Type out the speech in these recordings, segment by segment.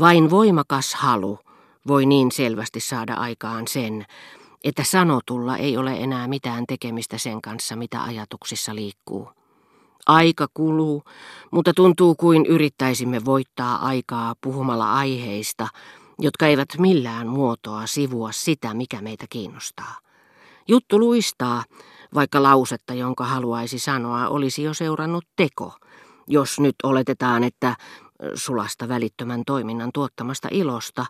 Vain voimakas halu voi niin selvästi saada aikaan sen, että sanotulla ei ole enää mitään tekemistä sen kanssa, mitä ajatuksissa liikkuu. Aika kuluu, mutta tuntuu kuin yrittäisimme voittaa aikaa puhumalla aiheista, jotka eivät millään muotoa sivua sitä, mikä meitä kiinnostaa. Juttu luistaa, vaikka lausetta, jonka haluaisi sanoa, olisi jo seurannut teko, jos nyt oletetaan, että sulasta välittömän toiminnan tuottamasta ilosta,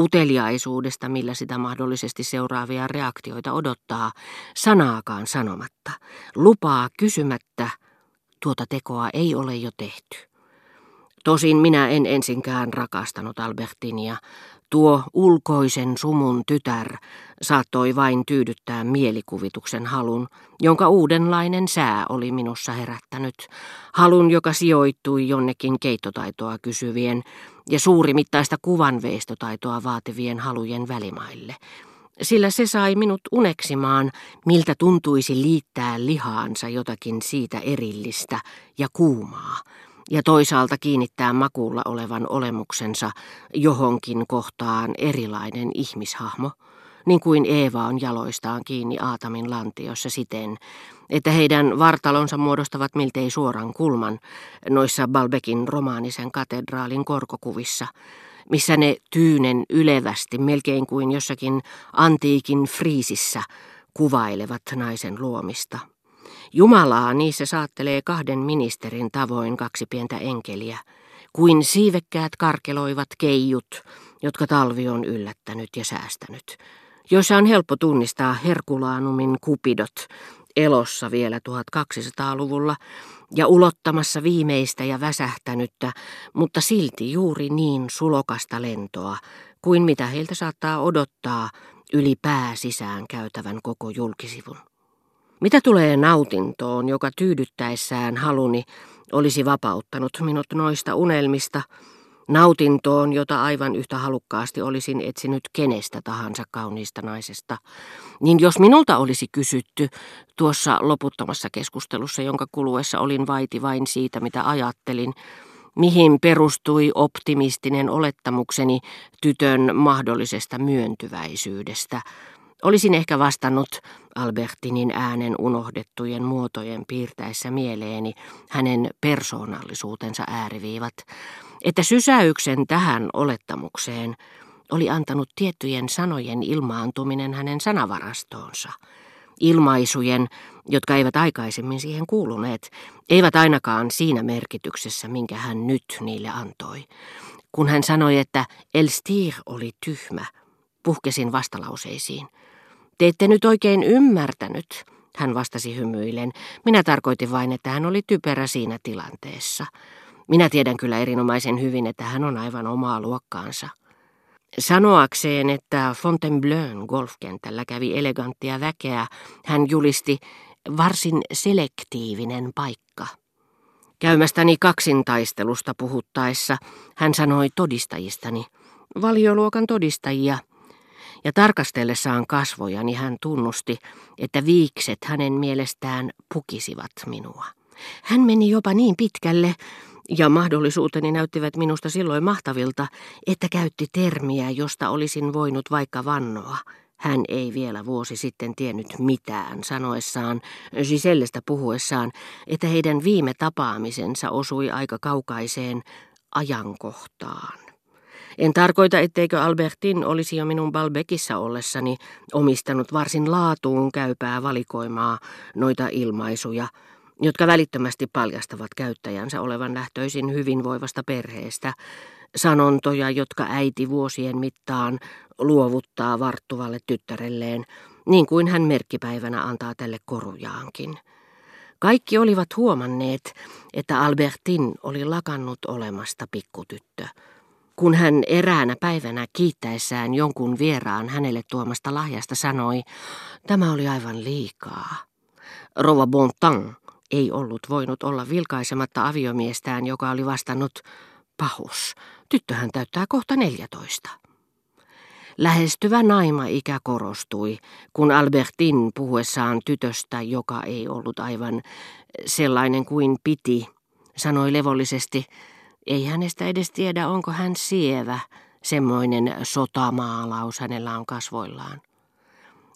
uteliaisuudesta, millä sitä mahdollisesti seuraavia reaktioita odottaa, sanaakaan sanomatta, lupaa kysymättä, tuota tekoa ei ole jo tehty. Tosin minä en ensinkään rakastanut Albertinia, Tuo ulkoisen sumun tytär saattoi vain tyydyttää mielikuvituksen halun, jonka uudenlainen sää oli minussa herättänyt. Halun, joka sijoittui jonnekin keittotaitoa kysyvien ja suurimittaista kuvanveistotaitoa vaativien halujen välimaille. Sillä se sai minut uneksimaan, miltä tuntuisi liittää lihaansa jotakin siitä erillistä ja kuumaa – ja toisaalta kiinnittää makuulla olevan olemuksensa johonkin kohtaan erilainen ihmishahmo, niin kuin Eeva on jaloistaan kiinni Aatamin lantiossa siten, että heidän vartalonsa muodostavat miltei suoran kulman noissa Balbekin romaanisen katedraalin korkokuvissa, missä ne tyynen ylevästi, melkein kuin jossakin antiikin friisissä, kuvailevat naisen luomista. Jumalaa niissä saattelee kahden ministerin tavoin kaksi pientä enkeliä, kuin siivekkäät karkeloivat keijut, jotka talvi on yllättänyt ja säästänyt, joissa on helppo tunnistaa Herkulaanumin kupidot elossa vielä 1200-luvulla ja ulottamassa viimeistä ja väsähtänyttä, mutta silti juuri niin sulokasta lentoa kuin mitä heiltä saattaa odottaa yli pää sisään käytävän koko julkisivun. Mitä tulee nautintoon, joka tyydyttäessään haluni olisi vapauttanut minut noista unelmista, nautintoon, jota aivan yhtä halukkaasti olisin etsinyt kenestä tahansa kauniista naisesta, niin jos minulta olisi kysytty tuossa loputtomassa keskustelussa, jonka kuluessa olin vaiti vain siitä, mitä ajattelin, mihin perustui optimistinen olettamukseni tytön mahdollisesta myöntyväisyydestä, Olisin ehkä vastannut Albertinin äänen unohdettujen muotojen piirtäessä mieleeni hänen persoonallisuutensa ääriviivat, että sysäyksen tähän olettamukseen oli antanut tiettyjen sanojen ilmaantuminen hänen sanavarastoonsa. Ilmaisujen, jotka eivät aikaisemmin siihen kuuluneet, eivät ainakaan siinä merkityksessä, minkä hän nyt niille antoi. Kun hän sanoi, että Elstir oli tyhmä, puhkesin vastalauseisiin. Te ette nyt oikein ymmärtänyt, hän vastasi hymyillen. Minä tarkoitin vain, että hän oli typerä siinä tilanteessa. Minä tiedän kyllä erinomaisen hyvin, että hän on aivan omaa luokkaansa. Sanoakseen, että Fontainebleau golfkentällä kävi eleganttia väkeä, hän julisti varsin selektiivinen paikka. Käymästäni kaksintaistelusta puhuttaessa hän sanoi todistajistani, valioluokan todistajia, ja tarkastellessaan kasvojani hän tunnusti, että viikset hänen mielestään pukisivat minua. Hän meni jopa niin pitkälle, ja mahdollisuuteni näyttivät minusta silloin mahtavilta, että käytti termiä, josta olisin voinut vaikka vannoa. Hän ei vielä vuosi sitten tiennyt mitään sanoessaan, Gisellestä puhuessaan, että heidän viime tapaamisensa osui aika kaukaiseen ajankohtaan. En tarkoita, etteikö Albertin olisi jo minun Balbekissa ollessani omistanut varsin laatuun käypää valikoimaa noita ilmaisuja, jotka välittömästi paljastavat käyttäjänsä olevan lähtöisin hyvinvoivasta perheestä, sanontoja, jotka äiti vuosien mittaan luovuttaa varttuvalle tyttärelleen, niin kuin hän merkkipäivänä antaa tälle korujaankin. Kaikki olivat huomanneet, että Albertin oli lakannut olemasta pikkutyttö kun hän eräänä päivänä kiittäessään jonkun vieraan hänelle tuomasta lahjasta sanoi, tämä oli aivan liikaa. Rova Bontan ei ollut voinut olla vilkaisematta aviomiestään, joka oli vastannut, pahus, tyttöhän täyttää kohta 14. Lähestyvä naima-ikä korostui, kun Albertin puhuessaan tytöstä, joka ei ollut aivan sellainen kuin piti, sanoi levollisesti, Ei hänestä edes tiedä, onko hän sievä, semmoinen sotamaalaus hänellä on kasvoillaan.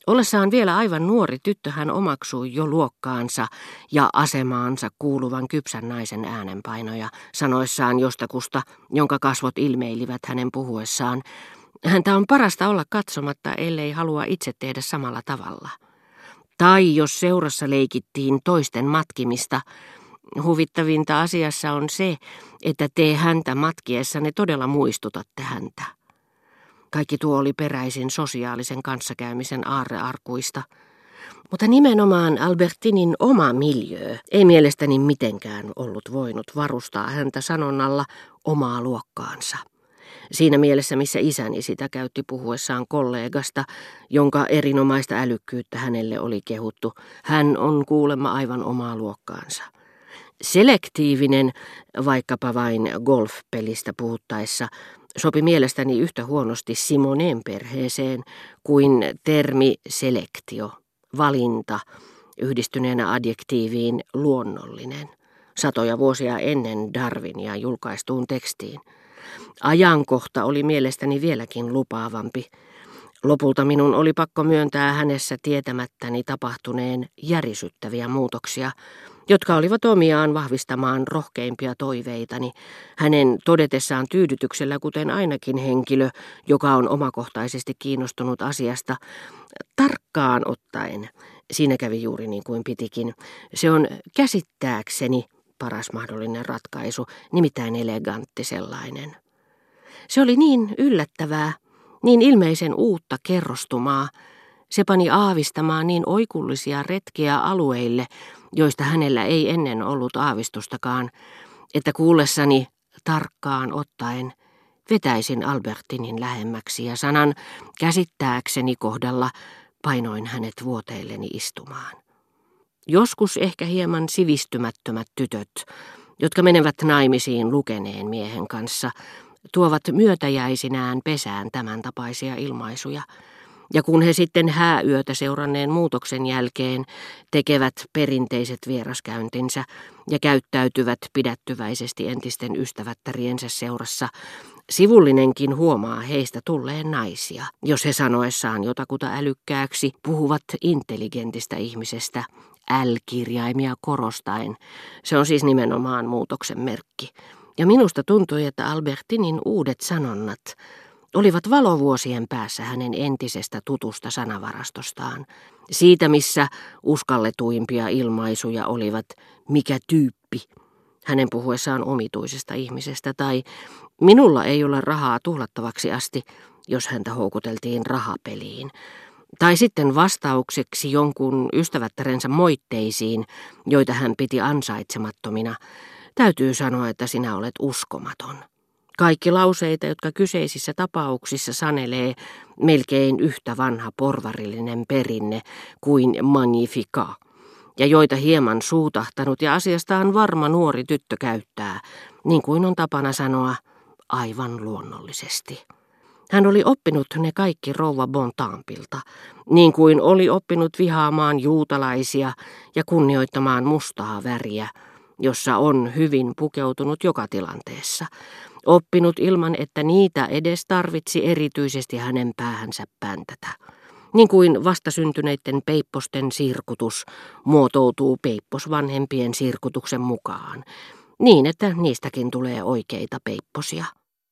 Ollessaan vielä aivan nuori tyttö hän omaksui jo luokkaansa ja asemaansa kuuluvan kypsän naisen äänenpainoja, sanoissaan jostakusta, jonka kasvot ilmeilivät hänen puhuessaan. Häntä on parasta olla katsomatta, ellei halua itse tehdä samalla tavalla. Tai jos seurassa leikittiin toisten matkimista, huvittavinta asiassa on se, että te häntä matkiessanne todella muistutatte häntä. Kaikki tuo oli peräisin sosiaalisen kanssakäymisen aarrearkuista. Mutta nimenomaan Albertinin oma miljö ei mielestäni mitenkään ollut voinut varustaa häntä sanonnalla omaa luokkaansa. Siinä mielessä, missä isäni sitä käytti puhuessaan kollegasta, jonka erinomaista älykkyyttä hänelle oli kehuttu, hän on kuulemma aivan omaa luokkaansa. Selektiivinen, vaikkapa vain golfpelistä puhuttaessa, sopi mielestäni yhtä huonosti Simoneen perheeseen kuin termi selektio, valinta, yhdistyneenä adjektiiviin luonnollinen, satoja vuosia ennen Darwinia julkaistuun tekstiin. Ajankohta oli mielestäni vieläkin lupaavampi. Lopulta minun oli pakko myöntää hänessä tietämättäni tapahtuneen järisyttäviä muutoksia, jotka olivat omiaan vahvistamaan rohkeimpia toiveitani, hänen todetessaan tyydytyksellä, kuten ainakin henkilö, joka on omakohtaisesti kiinnostunut asiasta, tarkkaan ottaen. Siinä kävi juuri niin kuin pitikin. Se on käsittääkseni paras mahdollinen ratkaisu, nimittäin elegantti sellainen. Se oli niin yllättävää, niin ilmeisen uutta kerrostumaa, se pani aavistamaan niin oikullisia retkiä alueille, joista hänellä ei ennen ollut aavistustakaan, että kuullessani tarkkaan ottaen vetäisin Albertinin lähemmäksi ja sanan käsittääkseni kohdalla painoin hänet vuoteilleni istumaan. Joskus ehkä hieman sivistymättömät tytöt, jotka menevät naimisiin lukeneen miehen kanssa, tuovat myötäjäisinään pesään tämän tapaisia ilmaisuja – ja kun he sitten hääyötä seuranneen muutoksen jälkeen tekevät perinteiset vieraskäyntinsä ja käyttäytyvät pidättyväisesti entisten ystävättäriensä seurassa, sivullinenkin huomaa heistä tulleen naisia, jos he sanoessaan jotakuta älykkääksi puhuvat intelligentistä ihmisestä, L-kirjaimia korostaen. Se on siis nimenomaan muutoksen merkki. Ja minusta tuntui, että Albertinin uudet sanonnat olivat valovuosien päässä hänen entisestä tutusta sanavarastostaan. Siitä, missä uskalletuimpia ilmaisuja olivat mikä tyyppi, hänen puhuessaan omituisesta ihmisestä, tai minulla ei ole rahaa tuhlattavaksi asti, jos häntä houkuteltiin rahapeliin. Tai sitten vastaukseksi jonkun ystävättärensä moitteisiin, joita hän piti ansaitsemattomina. Täytyy sanoa, että sinä olet uskomaton. Kaikki lauseita, jotka kyseisissä tapauksissa sanelee melkein yhtä vanha porvarillinen perinne kuin magnifica, ja joita hieman suutahtanut ja asiastaan varma nuori tyttö käyttää, niin kuin on tapana sanoa, aivan luonnollisesti. Hän oli oppinut ne kaikki rouva Bontampilta, niin kuin oli oppinut vihaamaan juutalaisia ja kunnioittamaan mustaa väriä, jossa on hyvin pukeutunut joka tilanteessa, oppinut ilman, että niitä edes tarvitsi erityisesti hänen päähänsä päntätä. Niin kuin vastasyntyneiden peipposten sirkutus muotoutuu peipposvanhempien sirkutuksen mukaan, niin että niistäkin tulee oikeita peipposia.